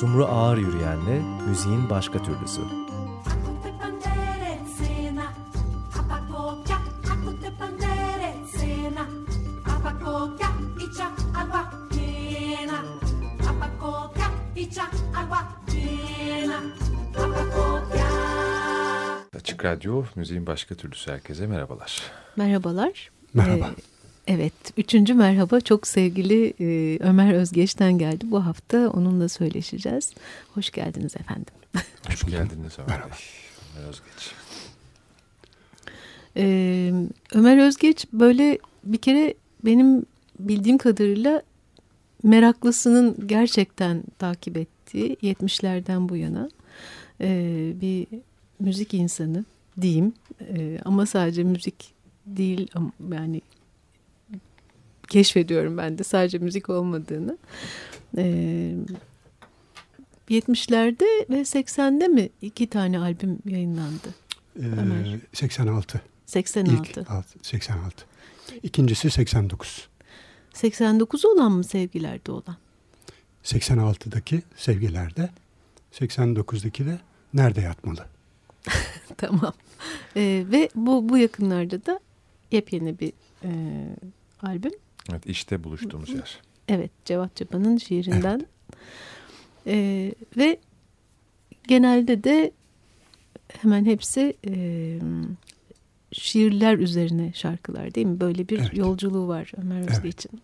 Sumru Ağır Yürüyen'le müziğin başka türlüsü. Açık Radyo, müziğin başka türlüsü herkese merhabalar. Merhabalar. Merhaba. Ee, evet, üçüncü merhaba çok sevgili e, Ömer Özgeç'ten geldi. Bu hafta onunla söyleşeceğiz. Hoş geldiniz efendim. Hoş geldiniz Ömer. Ömer Özgeç. Ee, Ömer Özgeç böyle bir kere benim bildiğim kadarıyla meraklısının gerçekten takip ettiği 70'lerden bu yana e, bir müzik insanı diyeyim. E, ama sadece müzik değil yani keşfediyorum ben de sadece müzik olmadığını. E, 70'lerde ve 80'de mi iki tane albüm yayınlandı? Ee, 86. 86. İlk alt- 86. İkincisi 89. 89 olan mı sevgilerde olan? 86'daki sevgilerde. 89'daki de nerede yatmalı? tamam. Ee, ve bu bu yakınlarda da yepyeni bir e, albüm. Evet, işte buluştuğumuz yer. Evet, Cevat Çapa'nın şiirinden. Ee, ve genelde de hemen hepsi e, şiirler üzerine şarkılar değil mi? Böyle bir Evet. yolculuğu var Ömer Evet. Özgeç'in.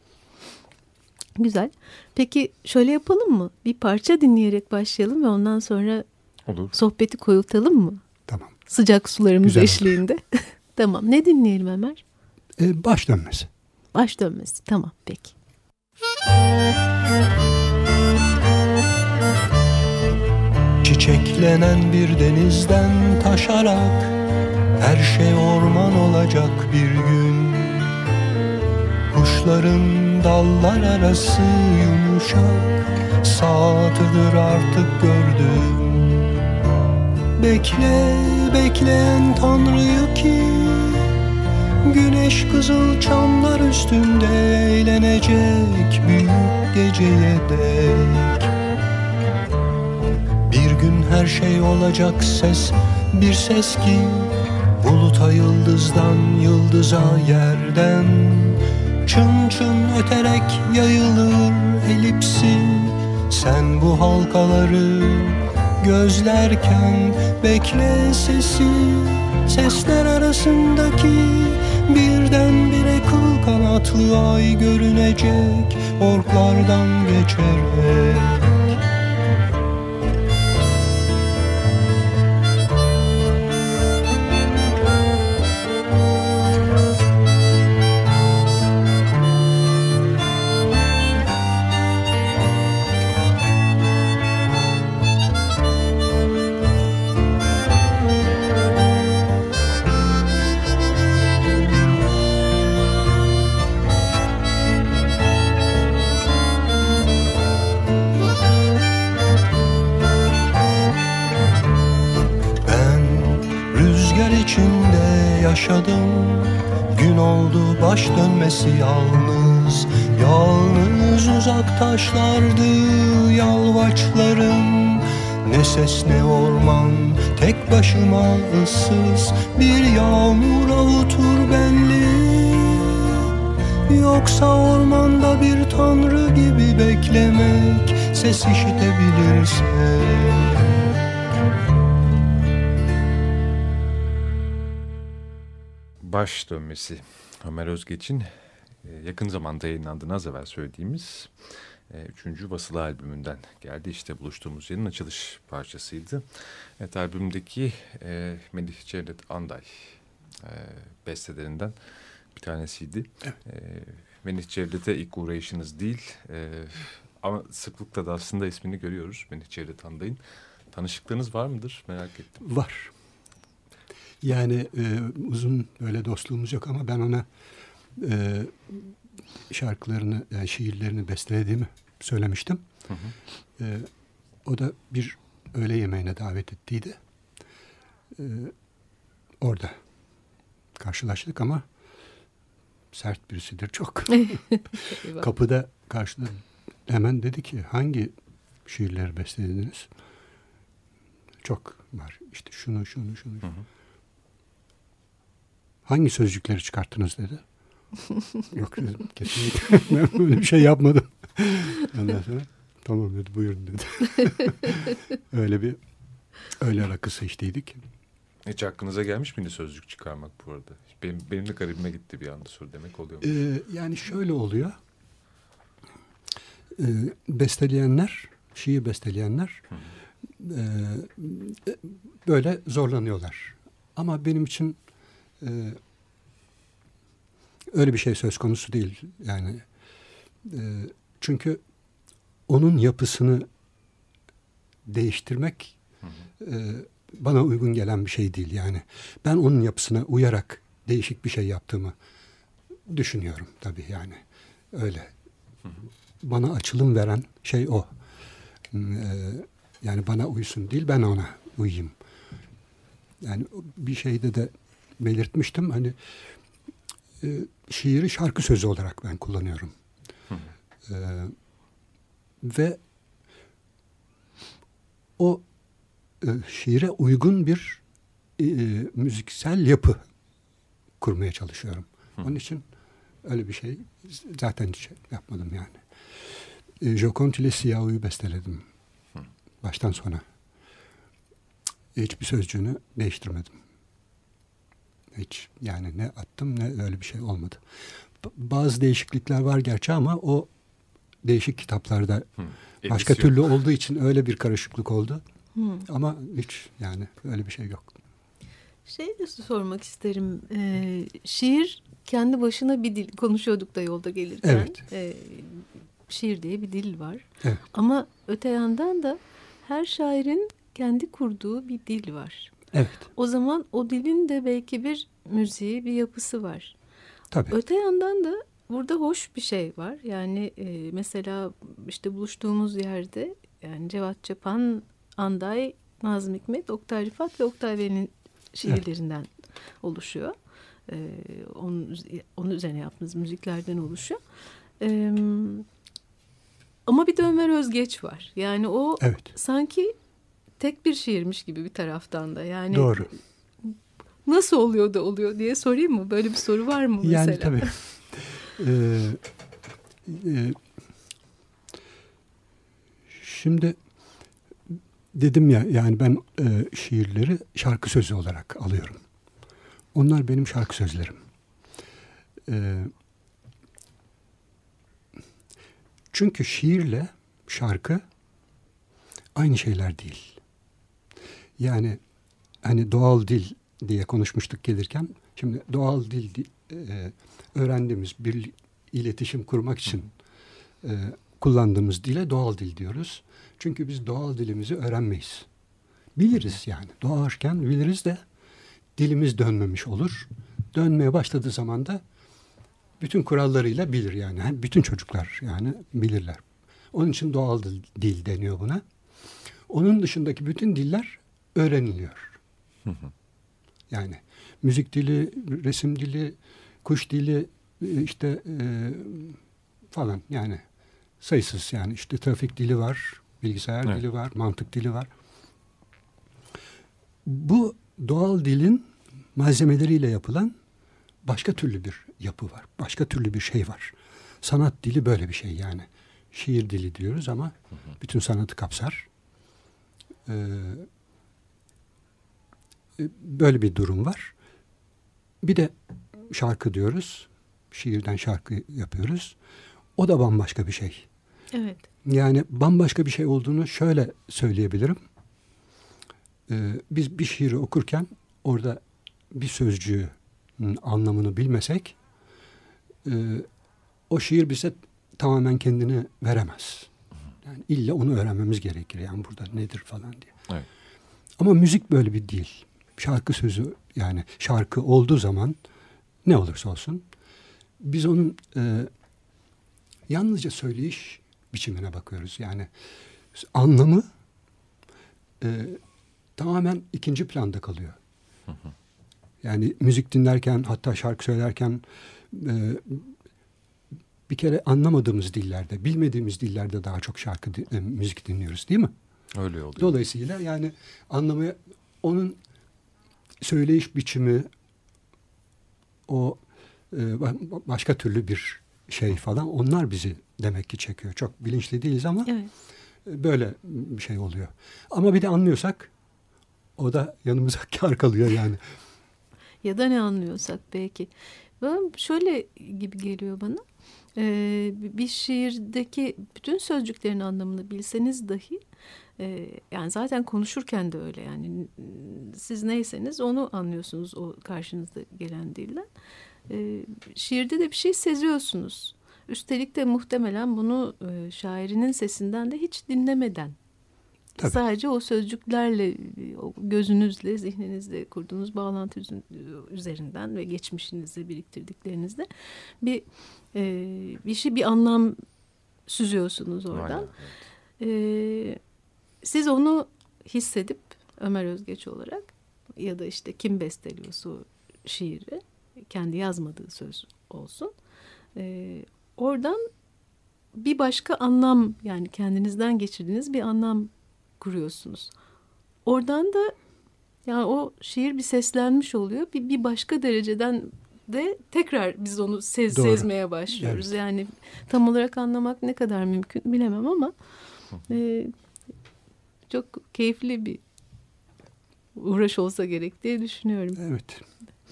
Güzel. Peki şöyle yapalım mı? Bir parça dinleyerek başlayalım ve ondan sonra Olur. sohbeti koyultalım mı? Tamam. Sıcak sularımız Güzel eşliğinde. tamam. Ne dinleyelim Ömer? Ee, baş dönmesi. Baş dönmesi. Tamam peki. Çiçeklenen bir denizden taşarak Her şey orman olacak bir gün Kuşların dallar arası yumuşak Saatıdır artık gördüm Bekle, bekleyen Tanrı'yı ki Güneş kızıl çamlar üstünde eğlenecek büyük geceye dek. Bir gün her şey olacak ses bir ses ki Buluta yıldızdan yıldıza yerden. Çın çın öterek yayılır elipsi Sen bu halkaları gözlerken bekle sesi. Sesler arasındaki kanatlı ay görünecek Orklardan geçerek ses ne orman tek başıma ıssız Bir yağmur avutur benli Yoksa ormanda bir tanrı gibi beklemek Ses işitebilirse Baş dönmesi. Ömer Özgeç'in e, yakın zamanda yayınlandığını az evvel söylediğimiz üçüncü basılı albümünden geldi. İşte buluştuğumuz yerin açılış parçasıydı. Evet albümdeki e, Melih Cevdet Anday e, bestelerinden bir tanesiydi. Evet. E, Melih Cevdet'e ilk uğrayışınız değil e, ama sıklıkla da aslında ismini görüyoruz Melih Cevdet Anday'ın. Tanışıklığınız var mıdır? Merak ettim. Var. Yani e, uzun böyle dostluğumuz yok ama ben ona e, şarkılarını, yani şiirlerini bestelediğimi söylemiştim. Hı hı. E, o da bir öğle yemeğine davet ettiydi. E, orada karşılaştık ama sert birisidir çok. Kapıda karşıladı. Hemen dedi ki hangi şiirleri bestelediniz. Çok var. İşte şunu şunu şunu. Hı hı. Hangi sözcükleri çıkarttınız dedi. Yok dedim kesinlikle ben böyle bir şey yapmadım. Ondan sonra tamam dedi buyurun dedi. öyle bir öyle rakısı içtiydik. Hiç aklınıza gelmiş miydi sözcük çıkarmak bu arada? Benim, benim de garibime gitti bir anda soru demek oluyor mu? Ee, yani şöyle oluyor. Ee, besteleyenler, şiir besteleyenler e, böyle zorlanıyorlar. Ama benim için e, öyle bir şey söz konusu değil. Yani e, çünkü onun yapısını değiştirmek e, bana uygun gelen bir şey değil. Yani ben onun yapısına uyarak değişik bir şey yaptığımı düşünüyorum tabii yani öyle. Bana açılım veren şey o. Ee, yani bana uysun değil ben ona uyayım. Yani bir şeyde de belirtmiştim hani e, şiiri şarkı sözü olarak ben kullanıyorum. Ee, ve o e, şiire uygun bir e, müziksel yapı kurmaya çalışıyorum. Onun için öyle bir şey zaten hiç yapmadım yani. E, Joconde ile Siyahı'yı besteledim. Baştan sona. Hiçbir sözcüğünü değiştirmedim. Hiç yani ne attım ne öyle bir şey olmadı. Bazı değişiklikler var gerçi ama o değişik kitaplarda Hı. başka Edisyon. türlü olduğu için öyle bir karışıklık oldu. Hı. Ama hiç yani öyle bir şey yok. Şey de sormak isterim. Ee, şiir kendi başına bir dil. Konuşuyorduk da yolda gelirken. Evet. Ee, şiir diye bir dil var. Evet. Ama öte yandan da her şairin kendi kurduğu bir dil var. Evet. O zaman o dilin de belki bir müziği, bir yapısı var. Tabii. Öte yandan da burada hoş bir şey var. Yani e, mesela işte buluştuğumuz yerde yani Cevat Çapan, Anday, Nazım Hikmet, Oktay Rifat ve Oktay Bey'in şiirlerinden oluşuyor. E, onun, onun üzerine yaptığımız müziklerden oluşuyor. E, ama bir de Ömer Özgeç var. Yani o Evet. sanki tek bir şiirmiş gibi bir taraftan da. Yani Doğru. Nasıl oluyor da oluyor diye sorayım mı? Böyle bir soru var mı mesela? Yani tabii. Ee, e, şimdi dedim ya yani ben e, şiirleri şarkı sözü olarak alıyorum. Onlar benim şarkı sözlerim. Ee, çünkü şiirle şarkı aynı şeyler değil. Yani hani doğal dil diye konuşmuştuk gelirken. Şimdi doğal dil di- e, öğrendiğimiz bir iletişim kurmak için e, kullandığımız dile doğal dil diyoruz. Çünkü biz doğal dilimizi öğrenmeyiz. Biliriz yani. Doğarken biliriz de dilimiz dönmemiş olur. Dönmeye başladığı zaman da bütün kurallarıyla bilir yani. Hem bütün çocuklar yani bilirler. Onun için doğal dil, dil deniyor buna. Onun dışındaki bütün diller öğreniliyor. Yani müzik dili, resim dili, kuş dili e, işte e, falan yani sayısız yani işte trafik dili var, bilgisayar Evet. dili var, mantık dili var. Bu doğal dilin malzemeleriyle yapılan başka türlü bir yapı var. Başka türlü bir şey var. Sanat dili böyle bir şey yani. Şiir dili diyoruz ama bütün sanatı kapsar. Ee, böyle bir durum var. Bir de şarkı diyoruz. Şiirden şarkı yapıyoruz. O da bambaşka bir şey. Evet. Yani bambaşka bir şey olduğunu şöyle söyleyebilirim. Ee, biz bir şiiri okurken orada bir sözcüğün anlamını bilmesek e, o şiir bize tamamen kendini veremez. Yani illa onu öğrenmemiz gerekir. Yani burada nedir falan diye. Evet. Ama müzik böyle bir değil. Şarkı sözü yani şarkı olduğu zaman ne olursa olsun biz onun e, yalnızca söyleyiş biçimine bakıyoruz. Yani anlamı e, tamamen ikinci planda kalıyor. Yani müzik dinlerken hatta şarkı söylerken e, bir kere anlamadığımız dillerde, bilmediğimiz dillerde daha çok şarkı, e, müzik dinliyoruz değil mi? Öyle oluyor. Dolayısıyla yani anlamaya, onun söyleyiş biçimi, o e, başka türlü bir şey falan onlar bizi demek ki çekiyor. Çok bilinçli değiliz ama Evet. böyle bir şey oluyor. Ama bir de anlıyorsak o da yanımıza kar kalıyor yani. Ya da ne anlıyorsak belki. Ben şöyle gibi geliyor bana. Ee, bir şiirdeki bütün sözcüklerin anlamını bilseniz dahi e, yani zaten konuşurken de öyle yani siz neyseniz onu anlıyorsunuz o karşınızda gelen dilden. Ee, şiirde de bir şey seziyorsunuz. Üstelik de muhtemelen bunu e, şairinin sesinden de hiç dinlemeden Tabii. Sadece o sözcüklerle, o gözünüzle, zihninizle kurduğunuz bağlantı üzerinden ve geçmişinizde biriktirdiklerinizle bir e, bir şey bir anlam süzüyorsunuz oradan. Aynen, E, siz onu hissedip Ömer Özgeç olarak ya da işte kim besteliyorsa o şiiri kendi yazmadığı söz olsun. E, oradan bir başka anlam yani kendinizden geçirdiğiniz bir anlam kuruyorsunuz. Oradan da yani o şiir bir seslenmiş oluyor. Bir, bir başka dereceden de tekrar biz onu sez, Doğru. sezmeye başlıyoruz. Evet. Yani tam olarak anlamak ne kadar mümkün bilemem ama e, çok keyifli bir uğraş olsa gerek diye düşünüyorum. Evet.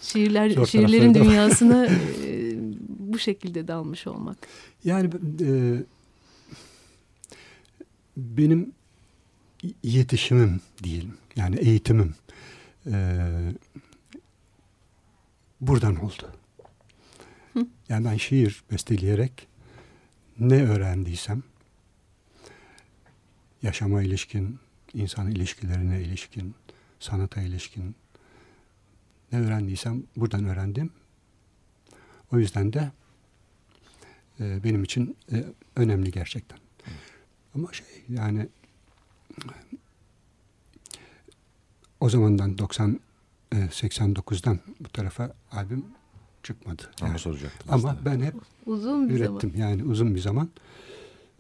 Şiirler, Zor şiirlerin dünyasına e, bu şekilde dalmış olmak. Yani e, benim yetişimim diyelim. Yani eğitimim e, buradan oldu. Hı. Yani ben şiir besteleyerek ne öğrendiysem yaşama ilişkin, insan ilişkilerine ilişkin, sanata ilişkin ne öğrendiysem buradan öğrendim. O yüzden de e, benim için e, önemli gerçekten. Ama şey yani o zamandan 90 e, 89'dan bu tarafa albüm çıkmadı. Ama Yani. soracaktım. Ama aslında. ben hep Uzun bir ürettim zaman. yani uzun bir zaman.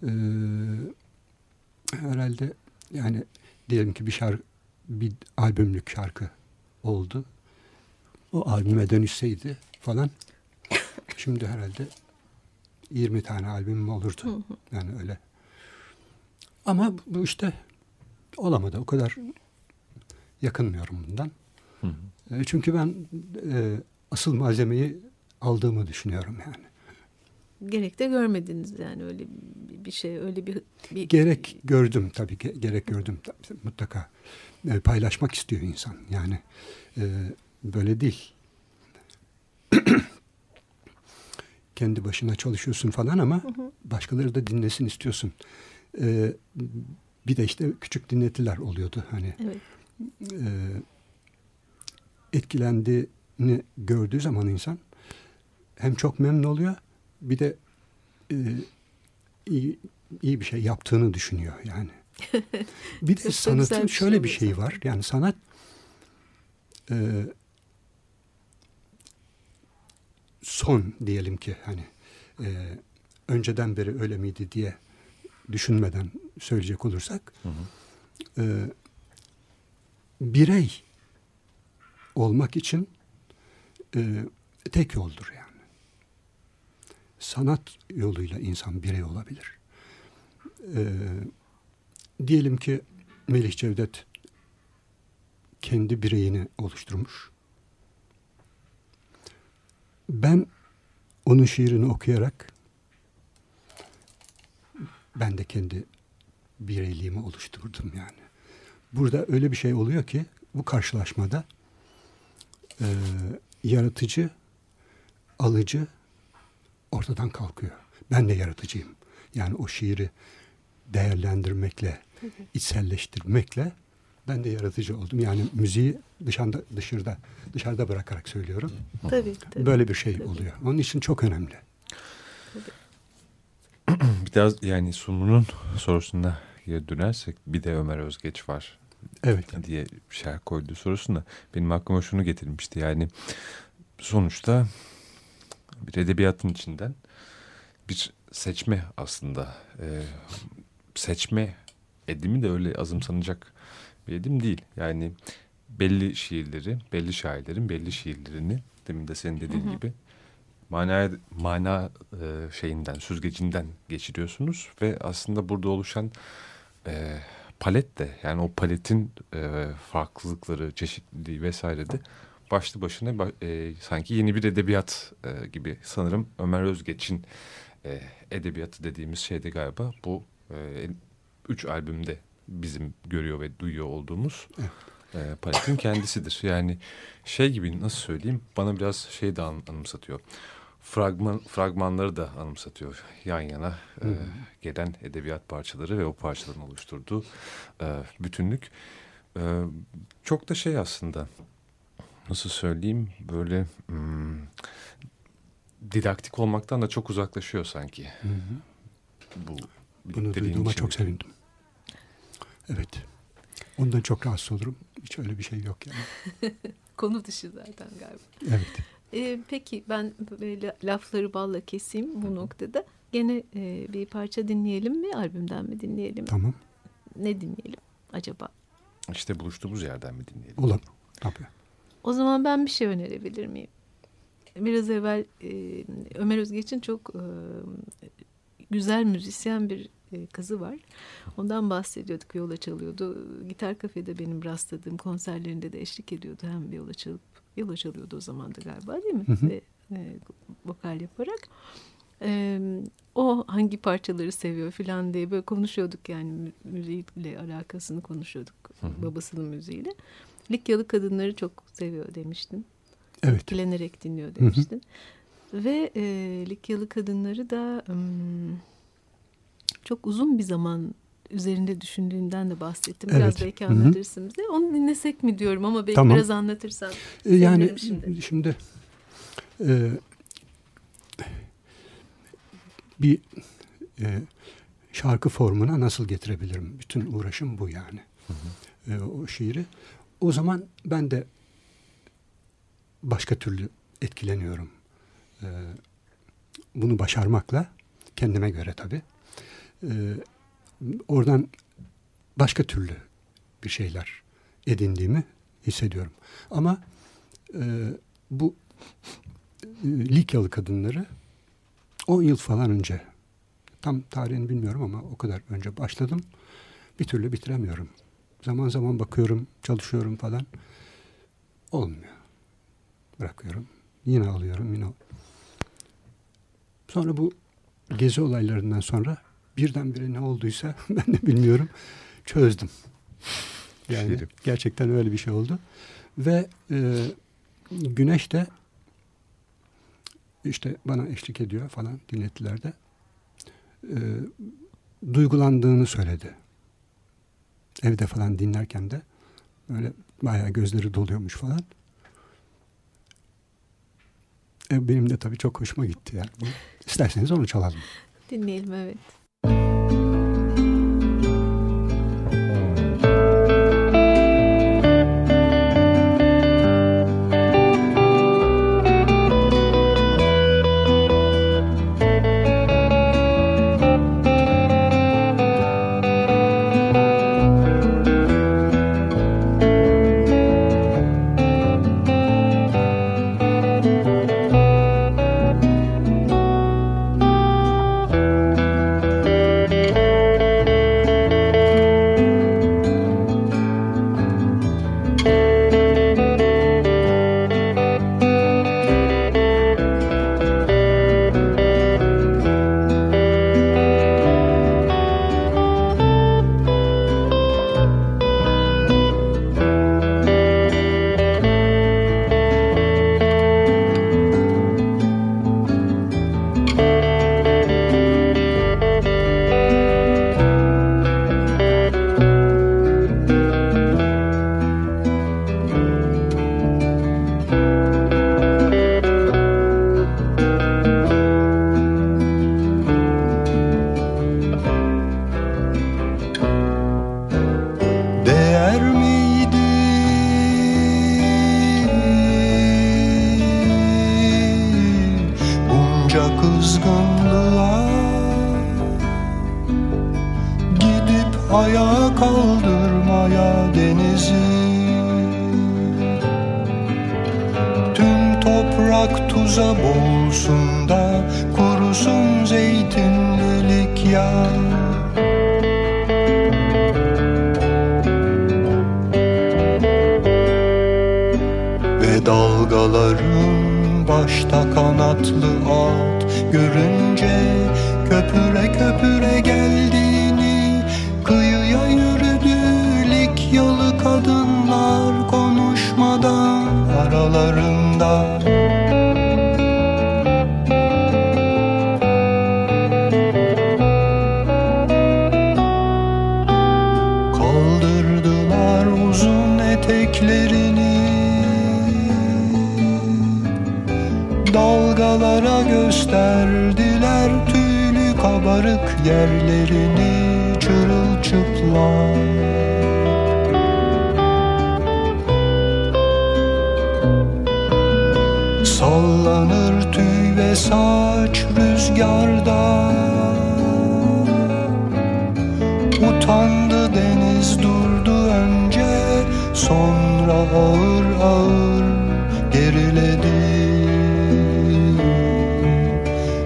Ee, herhalde yani diyelim ki bir şarkı bir albümlük şarkı oldu. O albüme dönüşseydi falan şimdi herhalde 20 tane albümüm olurdu. Yani öyle. Ama bu işte olamadı. O kadar yakınmıyorum bundan. Hı hı. E, Çünkü ben e, asıl malzemeyi aldığımı düşünüyorum yani. Gerek de görmediniz yani öyle bir- şey öyle bir, bir Gerek gördüm tabii ki gerek gördüm Tabii, mutlaka E, paylaşmak istiyor insan yani e, böyle değil. Kendi başına çalışıyorsun falan ama başkaları da dinlesin istiyorsun. E, bir de işte küçük dinletiler oluyordu hani Evet. e, etkilendiğini gördüğü zaman insan hem çok memnun oluyor bir de e, iyi, iyi bir şey yaptığını düşünüyor yani. Bir de Çok bir sanatın şey şöyle bir oluyor şeyi var. Yani sanat e, son diyelim ki hani e, önceden beri öyle miydi diye düşünmeden söyleyecek olursak Hı hı. e, birey olmak için e, tek yoldur yani. Sanat yoluyla insan birey olabilir. E, diyelim ki Melih Cevdet kendi bireyini oluşturmuş. Ben onun şiirini okuyarak ben de kendi bireyliğimi oluşturdum yani. Burada öyle bir şey oluyor ki bu karşılaşmada e, yaratıcı, alıcı ortadan kalkıyor. Ben de yaratıcıyım. Yani o şiiri değerlendirmekle, içselleştirmekle ben de yaratıcı oldum. Yani müziği dışarıda dışarıda dışarıda bırakarak söylüyorum. Tabii, tabii. Böyle bir şey Tabii. oluyor. Onun için çok önemli. Biraz yani Sumru'nun sorusuna geri dönersek bir de Ömer Özgeç var Evet. diye bir şey koydu sorusunda benim aklıma şunu getirmişti yani sonuçta bir edebiyatın içinden bir seçme aslında. E, seçme edimi de öyle azımsanacak bir edim değil. Yani belli şiirleri, belli şairlerin belli şiirlerini demin de senin dediğin hı hı. gibi mana mana e, şeyinden, süzgecinden geçiriyorsunuz ve aslında burada oluşan e, palet de yani o paletin e, farklılıkları, çeşitliliği vesaire de başlı başına e, sanki yeni bir edebiyat e, gibi sanırım Ömer Özgeç'in e, edebiyatı dediğimiz şeyde galiba bu e, üç albümde bizim görüyor ve duyuyor olduğumuz e, paletin kendisidir. Yani şey gibi nasıl söyleyeyim bana biraz şey de an, anımsatıyor. Fragman, fragmanları da anımsatıyor yan yana e, gelen edebiyat parçaları ve o parçaların oluşturduğu e, bütünlük. E, çok da şey aslında nasıl söyleyeyim böyle hmm, didaktik olmaktan da çok uzaklaşıyor sanki. Hı hı. Bu Bunu duyduğuma için. çok sevindim. Evet. Ondan çok rahatsız olurum. Hiç öyle bir şey yok yani. Konu dışı zaten galiba. Evet. Ee, peki ben böyle lafları balla keseyim bu noktada. Gene e, bir parça dinleyelim mi? Albümden mi dinleyelim? Tamam. Ne dinleyelim acaba? İşte buluştuğumuz yerden mi dinleyelim? Olur. Tabii. O zaman ben bir şey önerebilir miyim? Biraz evvel e, Ömer Özgeç'in çok e, güzel müzisyen bir e, kızı var. Ondan bahsediyorduk. Yola çalıyordu. Gitar kafede benim rastladığım konserlerinde de eşlik ediyordu. Hem yola çalıp yola çalıyordu o zaman da galiba değil mi? Ve e, vokal yaparak. E, o hangi parçaları seviyor falan diye böyle konuşuyorduk yani müziğiyle alakasını konuşuyorduk. Hı hı. Babasının müziğiyle. Likyalı kadınları çok seviyor demiştin. Evet. Etkilenerek dinliyor demiştin. Hı hı. Ve e, Likyalı kadınları da um, çok uzun bir zaman üzerinde düşündüğünden de bahsettim. Evet. Biraz belki anlatırsın bize. Onu dinlesek mi diyorum ama belki tamam. biraz anlatırsan. Ee, yani şimdi, şimdi e, bir e, şarkı formuna nasıl getirebilirim? Bütün uğraşım bu yani. Hı hı. E, o şiiri. O zaman ben de başka türlü etkileniyorum. E, bunu başarmakla kendime göre tabii e, oradan başka türlü bir şeyler edindiğimi hissediyorum. Ama e, bu e, Likyalı kadınları 10 yıl falan önce tam tarihini bilmiyorum ama o kadar önce başladım. Bir türlü bitiremiyorum. Zaman zaman bakıyorum, çalışıyorum falan. Olmuyor. Bırakıyorum. Yine alıyorum, yine Sonra bu gezi olaylarından sonra birdenbire ne olduysa ben de bilmiyorum çözdüm. Yani Şirin. gerçekten öyle bir şey oldu. Ve e, Güneş de işte bana eşlik ediyor falan dinlettiler de e, duygulandığını söyledi. Evde falan dinlerken de böyle bayağı gözleri doluyormuş falan. E, benim de tabii çok hoşuma gitti yani. İsterseniz onu çalalım. Dinleyelim evet. Saç rüzgarda. Utandı deniz durdu önce Sonra ağır ağır geriledi.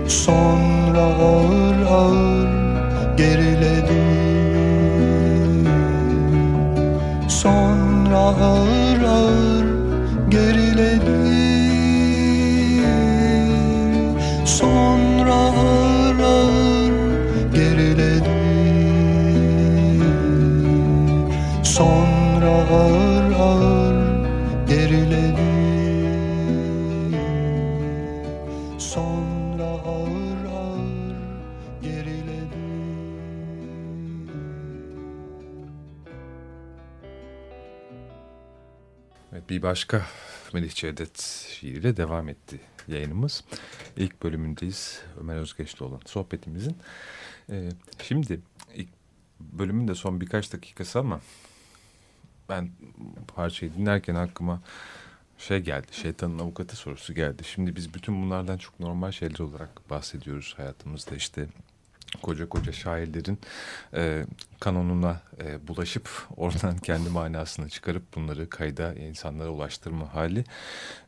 Sonra ağır ağır geriledi. Sonra ağır ağır geriledi bir başka Melih Cevdet şiiriyle devam etti yayınımız. İlk bölümündeyiz Ömer Özgeç'le olan sohbetimizin. Ee, şimdi ilk bölümün de son birkaç dakikası ama ben parçayı dinlerken aklıma şey geldi, şeytanın avukatı sorusu geldi. Şimdi biz bütün bunlardan çok normal şeyler olarak bahsediyoruz hayatımızda işte koca koca şairlerin e, kanonuna e, bulaşıp oradan kendi manasını çıkarıp bunları kayda insanlara ulaştırma hali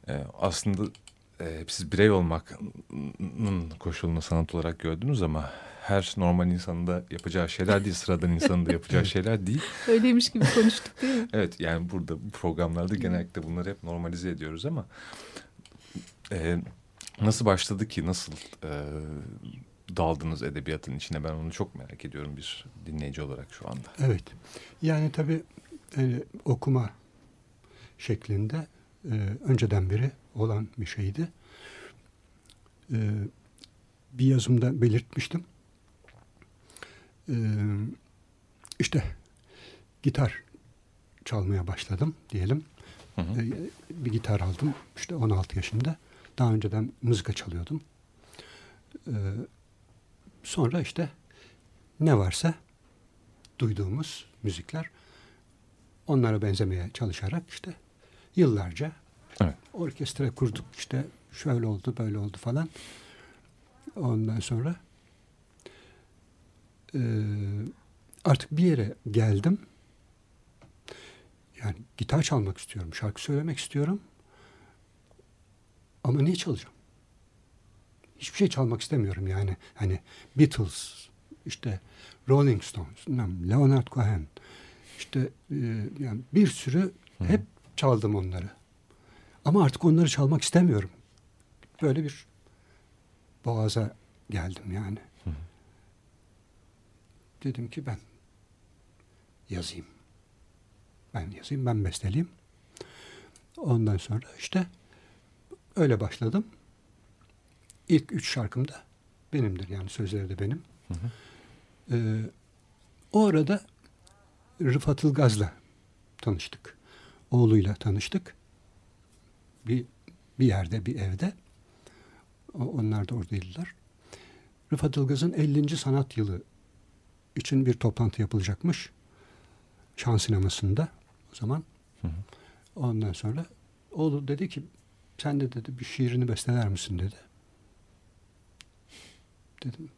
e, aslında e, siz birey olmanın koşulunu sanat olarak gördünüz ama her normal insanın da yapacağı şeyler değil, sıradan insanın da yapacağı şeyler değil. Öyleymiş gibi konuştuk değil mi? Evet yani burada bu programlarda genellikle bunları hep normalize ediyoruz ama e, nasıl başladı ki nasıl e, daldınız edebiyatın içine ben onu çok merak ediyorum bir dinleyici olarak şu anda. Evet. Yani tabii e, okuma şeklinde e, önceden beri olan bir şeydi. E, bir yazımda belirtmiştim. E, işte gitar çalmaya başladım diyelim. Hı hı. E, bir gitar aldım işte 16 yaşında. Daha önceden mızıka çalıyordum. E, sonra işte ne varsa duyduğumuz müzikler onlara benzemeye çalışarak işte yıllarca Evet. orkestra kurduk işte şöyle oldu böyle oldu falan. Ondan sonra e, artık bir yere geldim. Yani gitar çalmak istiyorum, şarkı söylemek istiyorum. Ama niye çalacağım? Hiçbir şey çalmak istemiyorum yani. Hani Beatles, işte Rolling Stones, Leonard Cohen. işte e, yani bir sürü hep çaldım onları. Ama artık onları çalmak istemiyorum. Böyle bir boğaza geldim yani. Dedim ki ben yazayım. Ben yazayım, ben besteleyeyim. Ondan sonra işte öyle başladım. İlk üç şarkım da benimdir yani sözleri de benim. Ee, o arada Rıfat Ilgaz'la tanıştık. Oğluyla tanıştık. Bir, bir yerde, bir evde. Onlar da oradaydılar. Rıfat Ilgaz'ın 50. sanat yılı için bir toplantı yapılacakmış. Şan sinemasında o zaman. Ondan sonra oğlu dedi ki sen de dedi bir şiirini besteler misin dedi. Dedim.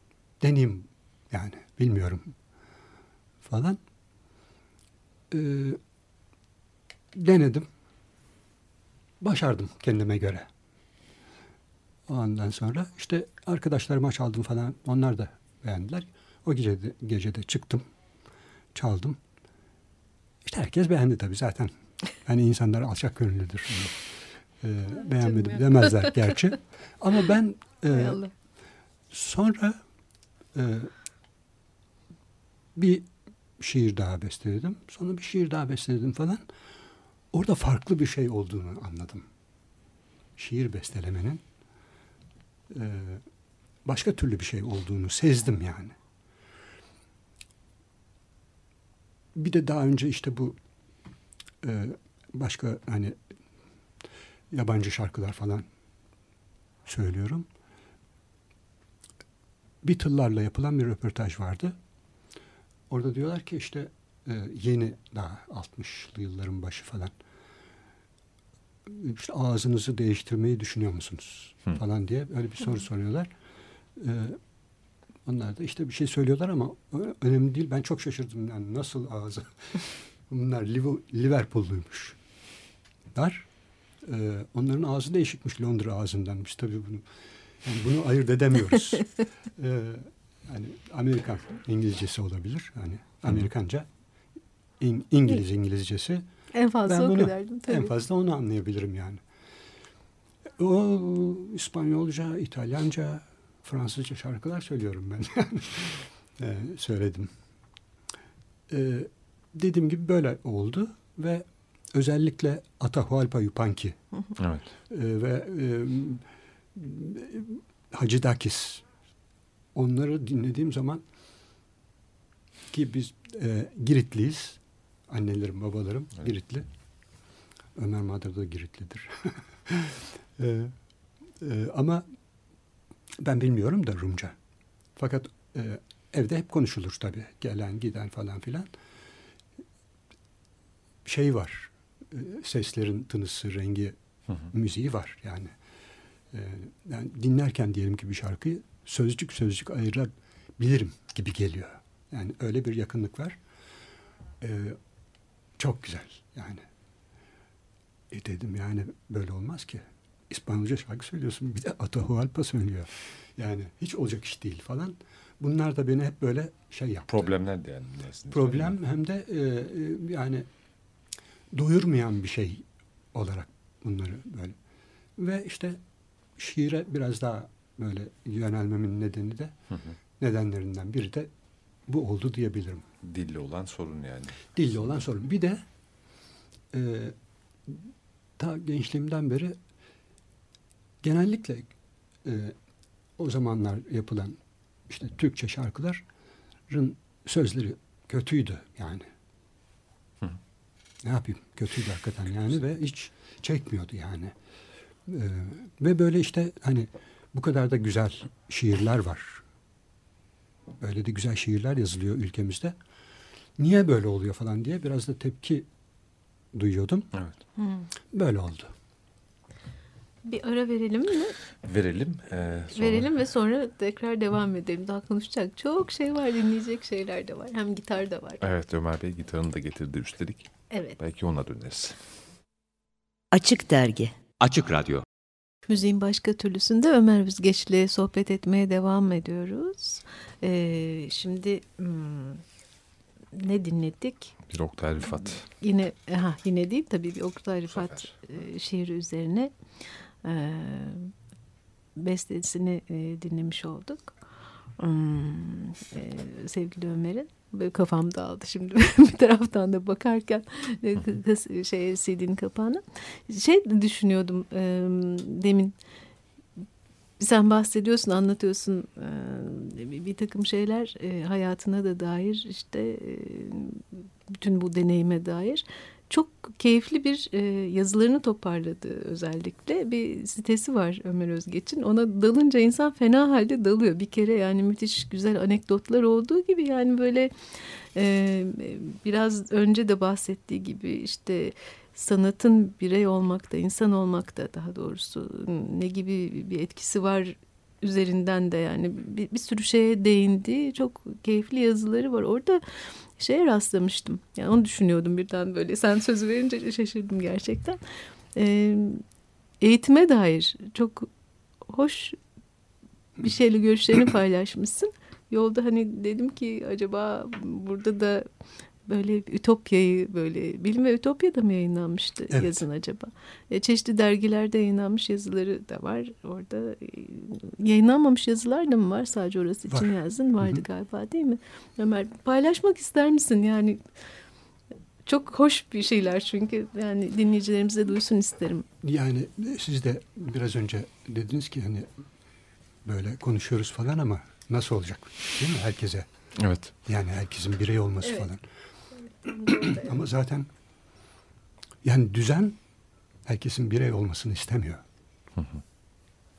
Deneyeyim yani bilmiyorum falan. Ee, denedim. Başardım kendime göre. Ondan sonra işte arkadaşlarıma çaldım falan. Onlar da beğendiler. O gece de, gece de çıktım. Çaldım. İşte herkes beğendi tabii zaten. Hani insanlar alçak gönüllüdür. Ee, beğenmedim demezler gerçi. Ama ben e, sonra e, bir şiir daha besteledim. Sonra bir şiir daha besteledim falan. Orada farklı bir şey olduğunu anladım. Şiir bestelemenin e, başka türlü bir şey olduğunu sezdim yani. Bir de daha önce işte bu e, başka hani yabancı şarkılar falan söylüyorum. Beatles'larla yapılan bir röportaj vardı. Orada diyorlar ki işte e, yeni daha 60'lı yılların başı falan işte ağzınızı değiştirmeyi düşünüyor musunuz Hı. falan diye öyle bir soru soruyorlar. Ee, onlar da işte bir şey söylüyorlar ama önemli değil. Ben çok şaşırdım. Yani nasıl ağzı? Bunlar Liverpool'luymuş. Dar. Ee, onların ağzı değişikmiş Londra ağzından. Biz tabii bunu yani bunu ayırt edemiyoruz. ee, yani Amerikan İngilizcesi olabilir. Yani Amerikanca İng İngiliz İngilizcesi en fazla ben bunu, o kadardım tabii. En fazla onu anlayabilirim yani. O İspanyolca, İtalyanca, Fransızca şarkılar söylüyorum ben. ee, söyledim. Ee, dediğim gibi böyle oldu ve özellikle Atahualpa Yupanqui evet. e, ve e, Hacı Dakis onları dinlediğim zaman ki biz e, Giritliyiz Annelerim, babalarım evet. Giritli. Ömer Madra da Giritlidir. e, e, ama ben bilmiyorum da Rumca. Fakat e, evde hep konuşulur tabii. Gelen giden falan filan. Şey var. E, seslerin tınısı, rengi, hı hı. müziği var yani. E, yani dinlerken diyelim ki bir şarkıyı sözcük sözcük ayırabilirim gibi geliyor. Yani öyle bir yakınlık var. E, çok güzel yani. E dedim yani böyle olmaz ki. İspanyolca şarkı söylüyorsun bir de Atahualpa söylüyor. Yani hiç olacak iş değil falan. Bunlar da beni hep böyle şey yaptı. Problemler de yani. Problem hem de e, e, yani doyurmayan bir şey olarak bunları böyle. Ve işte şiire biraz daha böyle yönelmemin nedeni de hı hı. nedenlerinden biri de bu oldu diyebilirim. Dilli olan sorun yani. Dilli olan sorun. Bir de e, ta gençliğimden beri genellikle e, o zamanlar yapılan işte Türkçe şarkıların sözleri kötüydü yani. Hı. Ne yapayım? Kötüydü hakikaten yani ve hiç çekmiyordu yani. Ee, ve böyle işte hani bu kadar da güzel şiirler var Öyle de güzel şiirler yazılıyor ülkemizde. Niye böyle oluyor falan diye biraz da tepki duyuyordum. Evet. Hmm. Böyle oldu. Bir ara verelim mi? Verelim. E, sonra... Verelim ve sonra tekrar devam edelim. Daha konuşacak çok şey var, dinleyecek şeyler de var. Hem gitar da var. Evet Ömer Bey gitarını da getirdi üstelik. Evet. Belki ona döneriz. Açık Dergi Açık Radyo Müziğin başka türlüsünde Ömer Üzgeç'le sohbet etmeye devam ediyoruz. Ee, şimdi hmm, ne dinledik? Bir Oktay Rifat. Yine ha, yine değil tabii bir Oktay Rifat e, şiiri üzerine e, bestesini e, dinlemiş olduk. Hmm, e, sevgili Ömer'in. Böyle kafam dağıldı şimdi. Bir taraftan da bakarken e, şey CD'nin kapağına. Şey düşünüyordum e, demin. Sen bahsediyorsun, anlatıyorsun e, bir takım şeyler e, hayatına da dair işte bütün bu deneyime dair çok keyifli bir e, yazılarını toparladı özellikle. Bir sitesi var Ömer Özgeç'in. Ona dalınca insan fena halde dalıyor. Bir kere yani müthiş güzel anekdotlar olduğu gibi yani böyle e, biraz önce de bahsettiği gibi işte sanatın birey olmakta, insan olmakta daha doğrusu ne gibi bir etkisi var üzerinden de yani bir, bir sürü şeye değindi. Çok keyifli yazıları var. Orada şeye rastlamıştım. Yani onu düşünüyordum birden böyle. Sen sözü verince şaşırdım gerçekten. Ee, eğitime dair çok hoş bir şeyle görüşlerini paylaşmışsın. Yolda hani dedim ki acaba burada da böyle Ütopya'yı böyle Bilim ve Ütopya'da mı yayınlanmıştı Evet. yazın acaba? E, çeşitli dergilerde yayınlanmış yazıları da var. Orada e, yayınlanmamış yazılar da mı var? Sadece orası için Var. yazdın. Vardı Hı hı. galiba değil mi? Ömer paylaşmak ister misin? Yani çok hoş bir şeyler çünkü yani dinleyicilerimiz de duysun isterim. Yani siz de biraz önce dediniz ki hani böyle konuşuyoruz falan ama nasıl olacak değil mi herkese? Evet. Yani herkesin birey olması Evet. falan. Ama zaten yani düzen herkesin birey olmasını istemiyor.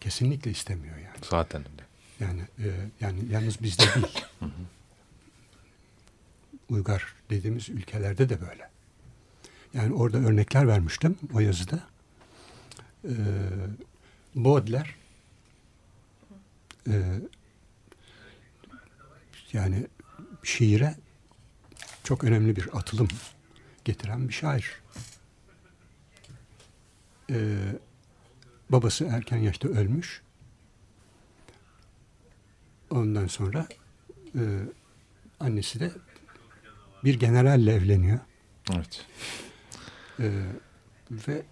Kesinlikle istemiyor yani. Zaten öyle. Yani e, yani yalnız bizde değil. Uygar dediğimiz ülkelerde de böyle. Yani orada örnekler vermiştim o yazıda. Ee, Baudelaire e, yani şiire çok önemli bir atılım getiren bir şair. Ee, babası erken yaşta ölmüş. Ondan sonra e, annesi de bir generalle evleniyor. Evet. E, ve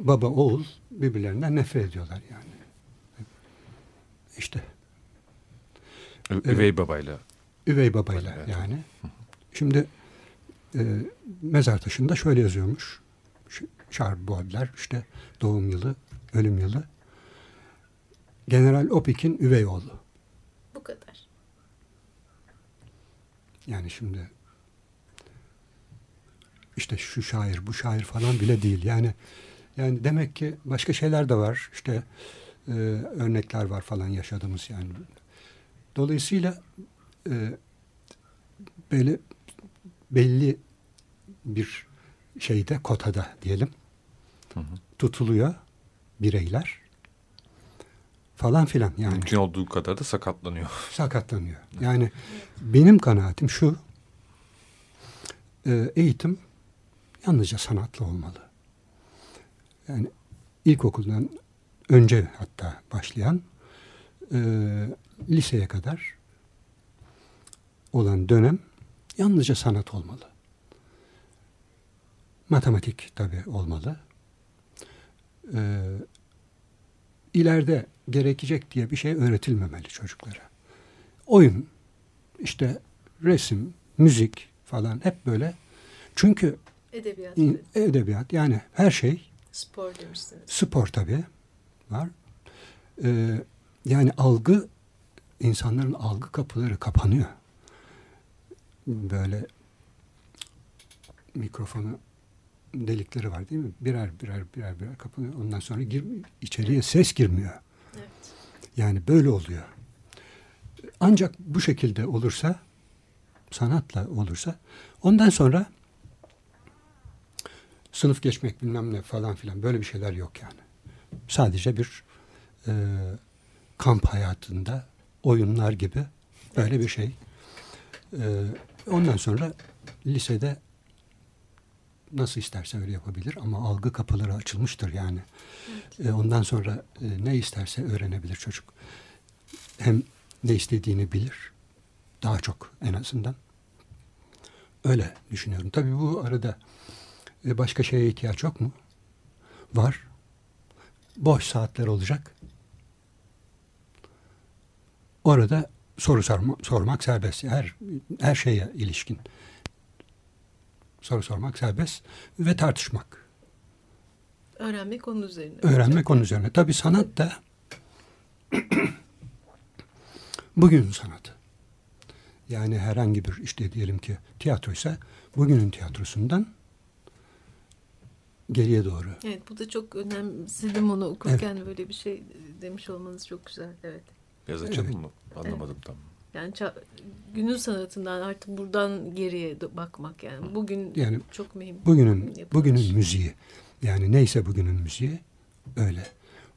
baba oğul birbirlerinden nefret ediyorlar yani. İşte Ü- Evet. Üvey babayla. Üvey babayla Evet. yani. Şimdi e, mezar taşında şöyle yazıyormuş. Ş- Charles Baudelaire işte doğum yılı, ölüm yılı. General Opik'in üvey oğlu. Bu kadar. Yani şimdi işte şu şair, bu şair falan bile değil. Yani yani demek ki başka şeyler de var. İşte e, örnekler var falan yaşadığımız yani. Dolayısıyla e, böyle belli bir şeyde kotada diyelim Hı hı. tutuluyor bireyler falan filan yani Mümkün olduğu kadar da sakatlanıyor. sakatlanıyor. Yani benim kanaatim şu. e, Eğitim yalnızca sanatlı olmalı. Yani ilkokuldan önce hatta başlayan e, liseye kadar olan dönem yalnızca sanat olmalı. Matematik tabii olmalı. E, ileride gerekecek diye bir şey öğretilmemeli çocuklara. Oyun, işte resim, müzik falan hep böyle. Çünkü Edebiyat, in- edebiyat yani her şey spor demişsiniz. spor tabii var. Ee, yani algı insanların algı kapıları kapanıyor. Böyle mikrofonu delikleri var değil mi? Birer birer birer birer kapanıyor. Ondan sonra gir, içeriye ses girmiyor. Evet. Yani böyle oluyor. Ancak bu şekilde olursa, sanatla olursa, ondan sonra sınıf geçmek bilmem ne falan filan böyle bir şeyler yok yani. Sadece bir e, kamp hayatında oyunlar gibi böyle bir şey. E, ondan sonra lisede nasıl isterse öyle yapabilir ama algı kapıları açılmıştır yani. E, ondan sonra e, ne isterse öğrenebilir çocuk. Hem ne istediğini bilir. Daha çok en azından. Öyle düşünüyorum. Tabii bu arada e, başka şeye ihtiyaç yok mu? Var. Boş saatler olacak. Orada soru sorma, sormak serbest. Her her şeye ilişkin. Soru sormak serbest ve tartışmak. Öğrenmek onun üzerine. Öğrenmek onun üzerine. Tabii sanat da bugünün sanatı. Yani herhangi bir işte diyelim ki tiyatroysa bugünün tiyatrosundan geriye doğru. Evet bu da çok önemsedim onu okurken böyle bir şey demiş olmanız çok güzel. Evet. Biraz açalım Evet. mı? Anlamadım tam. Yani ça- günün sanatından artık buradan geriye bakmak yani bugün Yani çok mühim. Bugünün yapılmış. bugünün müziği yani neyse bugünün müziği öyle.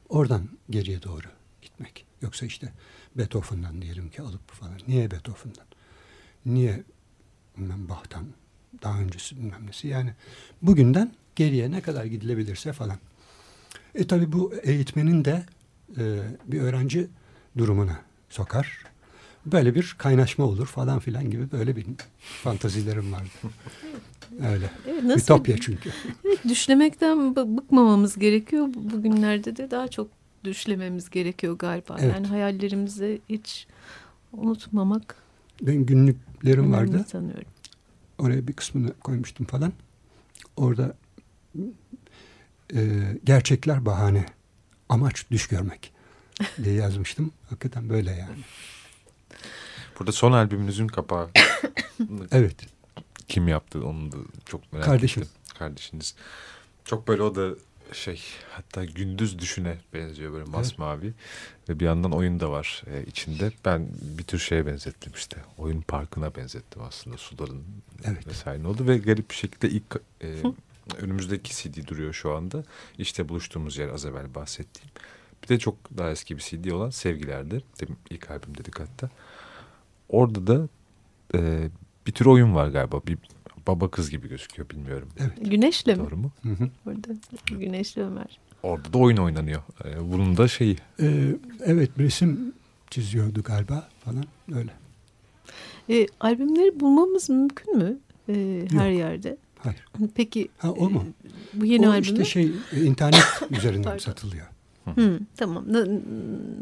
Oradan geriye doğru gitmek. Yoksa işte Beethoven'dan diyelim ki alıp falan. Niye Beethoven'dan? Niye bilmem Bach'tan? Daha öncesi bilmem nesi. Yani bugünden geriye ne kadar gidilebilirse falan. E tabi bu eğitmenin de e, bir öğrenci durumuna sokar. Böyle bir kaynaşma olur falan filan gibi böyle bir fantazilerim vardı. Öyle. Evet, nasıl- Ütopya çünkü. Evet, düşlemekten bı- bıkmamamız gerekiyor. Bu- Bugünlerde de daha çok düşlememiz gerekiyor galiba. Evet. Yani hayallerimizi hiç unutmamak Ben günlüklerim vardı. sanıyorum. Oraya bir kısmını koymuştum falan. Orada e, gerçekler bahane. Amaç düş görmek diye yazmıştım. Hakikaten böyle yani. Burada son albümünüzün kapağı Evet. kim yaptı onu da çok merak Kardeşim. ettim. Kardeşiniz. Çok böyle o da şey hatta gündüz düşüne benziyor böyle masmavi ve bir yandan oyun da var e, içinde. Ben bir tür şeye benzettim işte oyun parkına benzettim aslında suların Evet. vesaire oldu ve garip bir şekilde ilk e, önümüzdeki CD duruyor şu anda. İşte buluştuğumuz yer az evvel bahsettiğim. Bir de çok daha eski bir CD olan Sevgiler'de. Demin ilk albüm dedik hatta. Orada da e, bir tür oyun var galiba. Bir baba kız gibi gözüküyor bilmiyorum. Evet. Güneşle mi? Doğru mu? Hı hı. Orada Güneşli Ömer. Orada da oyun oynanıyor. E, bunun da şeyi Ee, evet resim çiziyordu galiba falan öyle. E, albümleri bulmamız mümkün mü e, her Yok. yerde? Hayır. Peki Ha o mu? bu yeni o albümü? işte şey e, internet üzerinden satılıyor. Hı, tamam. Na-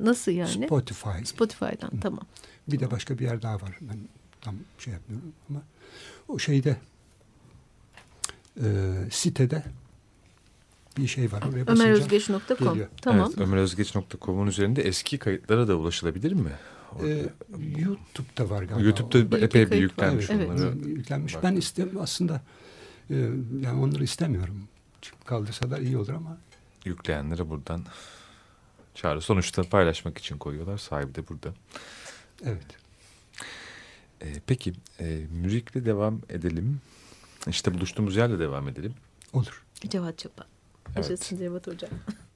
nasıl yani? Spotify. Spotify'dan tamam. Bir de başka bir yer daha var. Ben tam şey yapmıyorum ama o şeyde e, sitede bir şey var. Oraya geliyor. Tamam. Evet, ömerözgeç.com'un üzerinde eski kayıtlara da ulaşılabilir mi? Orada- E, YouTube'da var galiba. YouTube'da Bir iki epey bir yüklenmiş. Evet. onları. yüklenmiş. Bak. Ben istem aslında e, yani onları istemiyorum. Kaldırsalar iyi olur ama Yükleyenlere buradan çağrı. Sonuçta paylaşmak için koyuyorlar. Sahibi de burada. evet. E, peki e, müzikle devam edelim. İşte buluştuğumuz yerle devam edelim. Olur. Cevat Çapa. Evet. Yaşasın Cevat Hocam.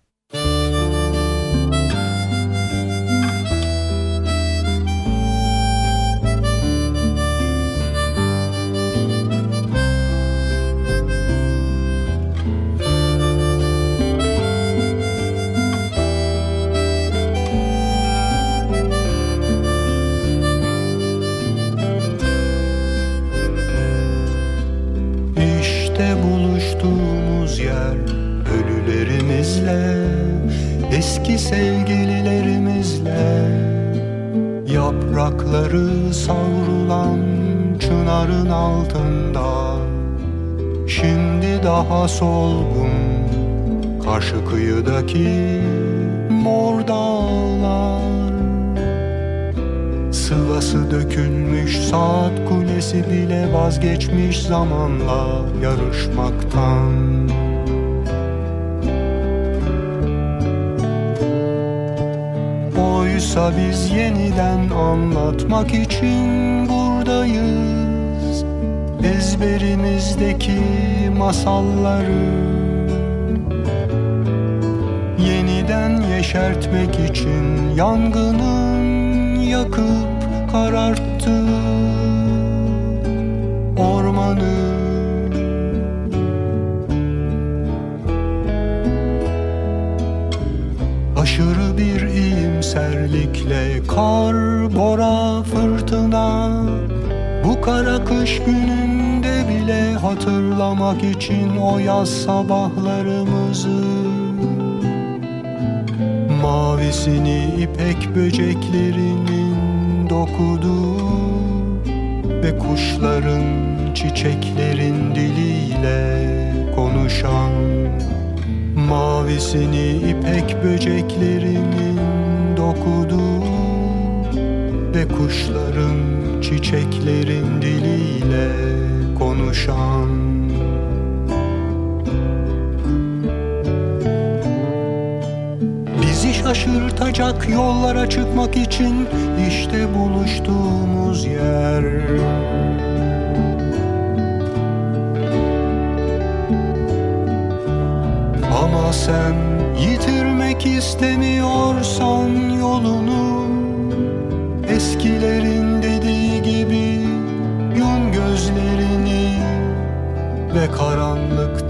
savrulan çınarın altında. Şimdi daha solgun karşı kıyıdaki mor dağlar. Sıvası dökülmüş saat kulesi bile vazgeçmiş zamanla yarışmaktan Oysa biz yeniden anlatmak için buradayız. Ezberimizdeki masalları Yeniden yeşertmek için yangının yakıp kararttı iyimserlikle kar, bora, fırtına Bu kara kış gününde bile hatırlamak için o yaz sabahlarımızı. Mavisini ipek böceklerinin dokuduğu Ve kuşların çiçeklerin diliyle konuşan Mavisini ipek böceklerinin dokuduğu Ve kuşların çiçeklerin diliyle konuşan Bizi şaşırtacak yollara çıkmak için işte buluştuğumuz yer. Ama sen istemiyorsan yolunu Eskilerin dediği gibi Yum gözlerini Ve karanlıkta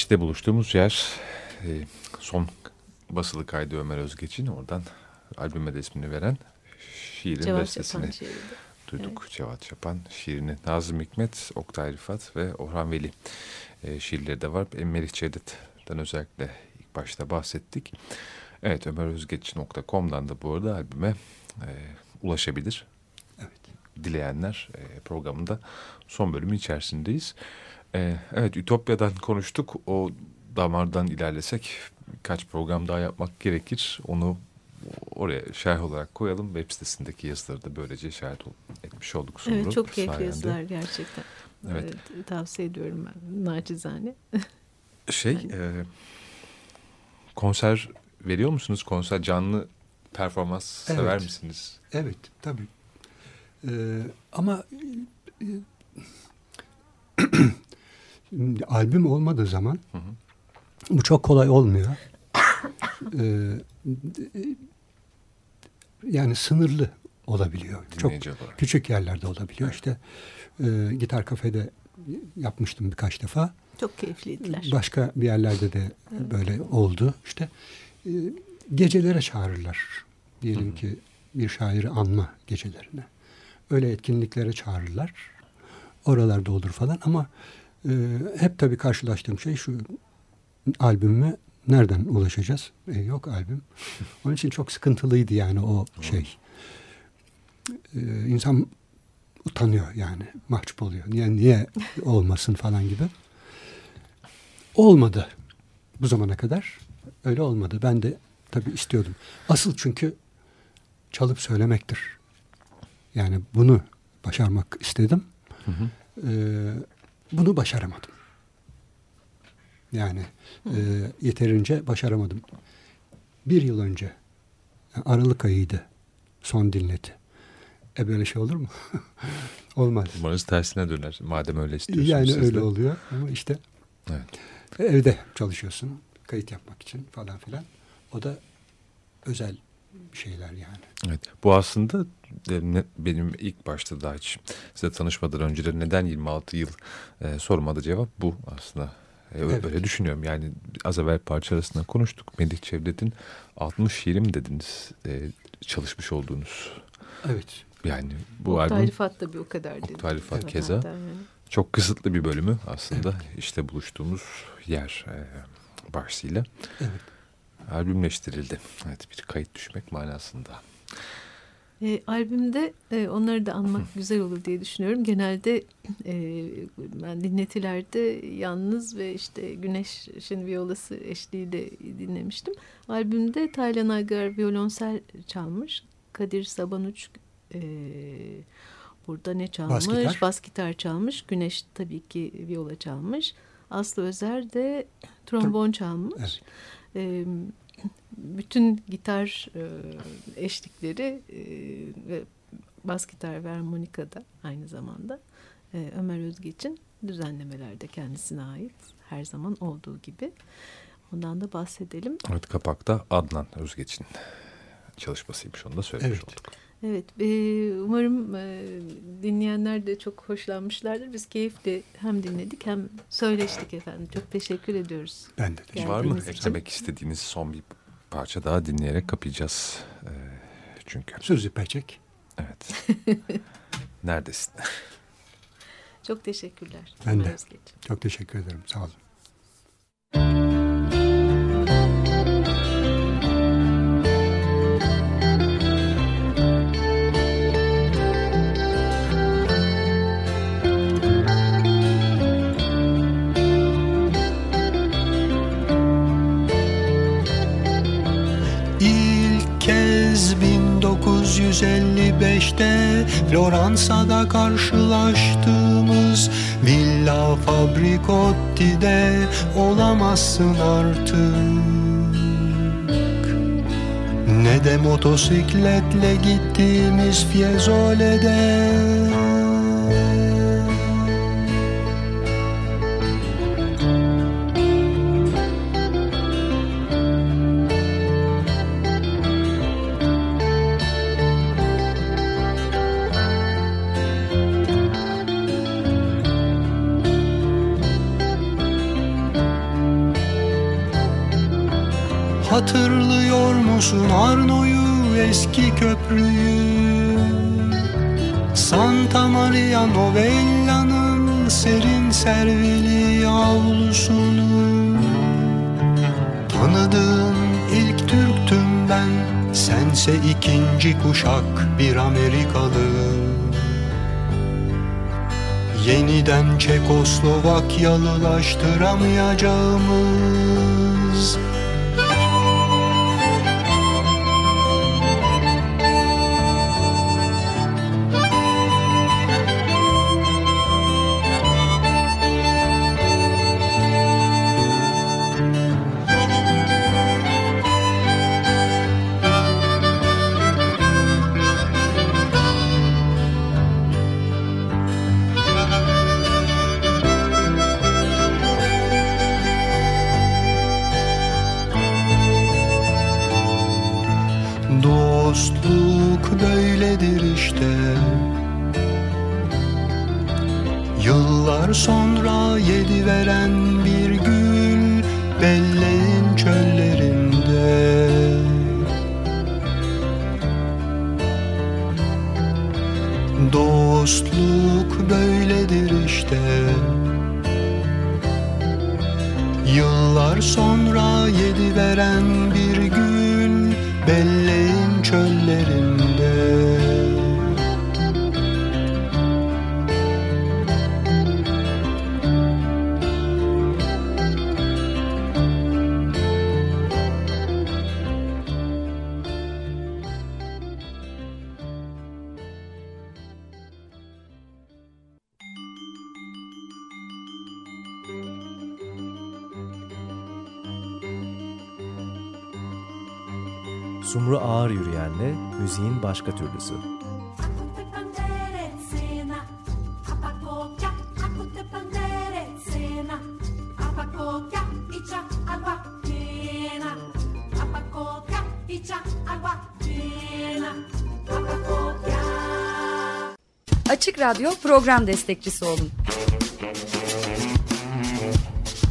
İşte buluştuğumuz yer e, son basılı kaydı Ömer Özgeç'in oradan albüme de ismini veren şiirin Cevat bestesini şiiri duyduk. Cevat Çapan şiirini Nazım Hikmet, Oktay Rıfat ve Orhan Veli e, şiirleri de var. E, Melih Cevdet'ten özellikle ilk başta bahsettik. Evet ömerözgeç.com'dan da bu arada albüme e, ulaşabilir. Evet. Dileyenler e, programında son bölümü içerisindeyiz. E, evet Ütopya'dan konuştuk. O damardan ilerlesek birkaç program daha yapmak gerekir. Onu oraya şerh olarak koyalım. Web sitesindeki yazıları da böylece şahit etmiş olduk. Sumru Evet çok keyifli sayende. yazılar gerçekten. Evet. Evet, tavsiye ediyorum ben naçizane. Şey, e, konser veriyor musunuz? Konser canlı performans sever Evet. misiniz? Evet tabii. Ee, ama e, şimdi albüm olmadığı zaman Hı hı. bu çok kolay olmuyor. Ee, yani sınırlı olabiliyor. Çok Dinleyici olarak. küçük yerlerde olabiliyor. İşte e, gitar kafede yapmıştım birkaç defa. Çok keyifliydiler. Başka bir yerlerde de böyle oldu. İşte e, gecelere çağırırlar. Diyelim ki bir şairi anma gecelerine. Öyle etkinliklere çağırırlar. Oralarda olur falan ama e, hep tabii karşılaştığım şey şu albümüme nereden ulaşacağız? E, yok albüm. Onun için çok sıkıntılıydı yani o şey. E, insan utanıyor yani mahcup oluyor. Niye niye olmasın falan gibi. Olmadı bu zamana kadar. Öyle olmadı. Ben de tabii istiyordum. Asıl çünkü çalıp söylemektir. Yani bunu başarmak istedim. Hı hı. Ee, bunu başaramadım. Yani e, yeterince başaramadım. Bir yıl önce yani Aralık ayıydı son dinleti. E böyle şey olur mu? Olmaz. Umarız tersine döner. Madem öyle istiyorsunuz Yani siz öyle oluyor ama işte Evet. evde çalışıyorsun kayıt yapmak için falan filan. O da özel şeyler yani. Evet. Bu aslında benim ilk başta daha hiç size tanışmadan önce de neden 26 yıl e, soruma da cevap bu aslında. E, Evet. Öyle düşünüyorum. Yani az evvel parça arasında konuştuk. Melih Cevdet'in 60 şiirim dediniz. e, çalışmış olduğunuz. Evet. Yani bu Oktay albüm Rıfat da bir o kadar dedi. Oktay Rıfat Evet, keza. yani. çok kısıtlı bir bölümü aslında. işte buluştuğumuz yer e, başlığıyla Evet. Albümleştirildi. Evet bir kayıt düşmek manasında. E, albümde e, onları da anmak güzel olur diye düşünüyorum. Genelde e, ben dinletilerde yalnız ve işte Güneş'in violası eşliğiyle dinlemiştim. Albümde Taylan Aygar violonsel çalmış. Kadir Sabanuç e, burada ne çalmış? Bas gitar. Bas gitar çalmış. Güneş tabii ki viola çalmış. Aslı Özer de trombon çalmış. Evet. E, bütün gitar e, eşlikleri e, ve bas gitar ve harmonika da aynı zamanda e, Ömer Özgeç'in düzenlemelerde kendisine ait her zaman olduğu gibi. Ondan da bahsedelim. Evet kapakta Adnan Özgeç'in çalışmasıymış onu da söylemiş Evet. olduk. Evet, e, umarım e, dinleyenler de çok hoşlanmışlardır. Biz keyifle hem dinledik hem söyleştik efendim. Çok teşekkür ediyoruz. Ben de. Yani- Var mı eklemek istediğiniz son bir parça daha dinleyerek kapayacağız. Ee, çünkü Suzi Peçek. evet. Neredesin? Çok teşekkürler. Ben Ömer de. Özgeç. Çok teşekkür ederim. Sağ olun. 1955'te Floransa'da karşılaştığımız Villa Fabricotti'de olamazsın artık. Ne de motosikletle gittiğimiz Fiezole'de Hatırlıyor musun Arno'yu eski köprüyü. Santa Maria Novella'nın serin servili avlusunu. Tanıdığın ilk Türktüm ben Sense ikinci kuşak bir Amerikalı. Yeniden Çekoslovakyalılaştıramayacağımız böyledir işte? Yıllar sonra yedi veren bir gül Belleğin çöllerinde. Dostluk böyledir işte. Yıllar sonra yedi veren bir gül Belleğin çöllerinde agua llena, apakokya. Açık Radyo program destekçisi olun.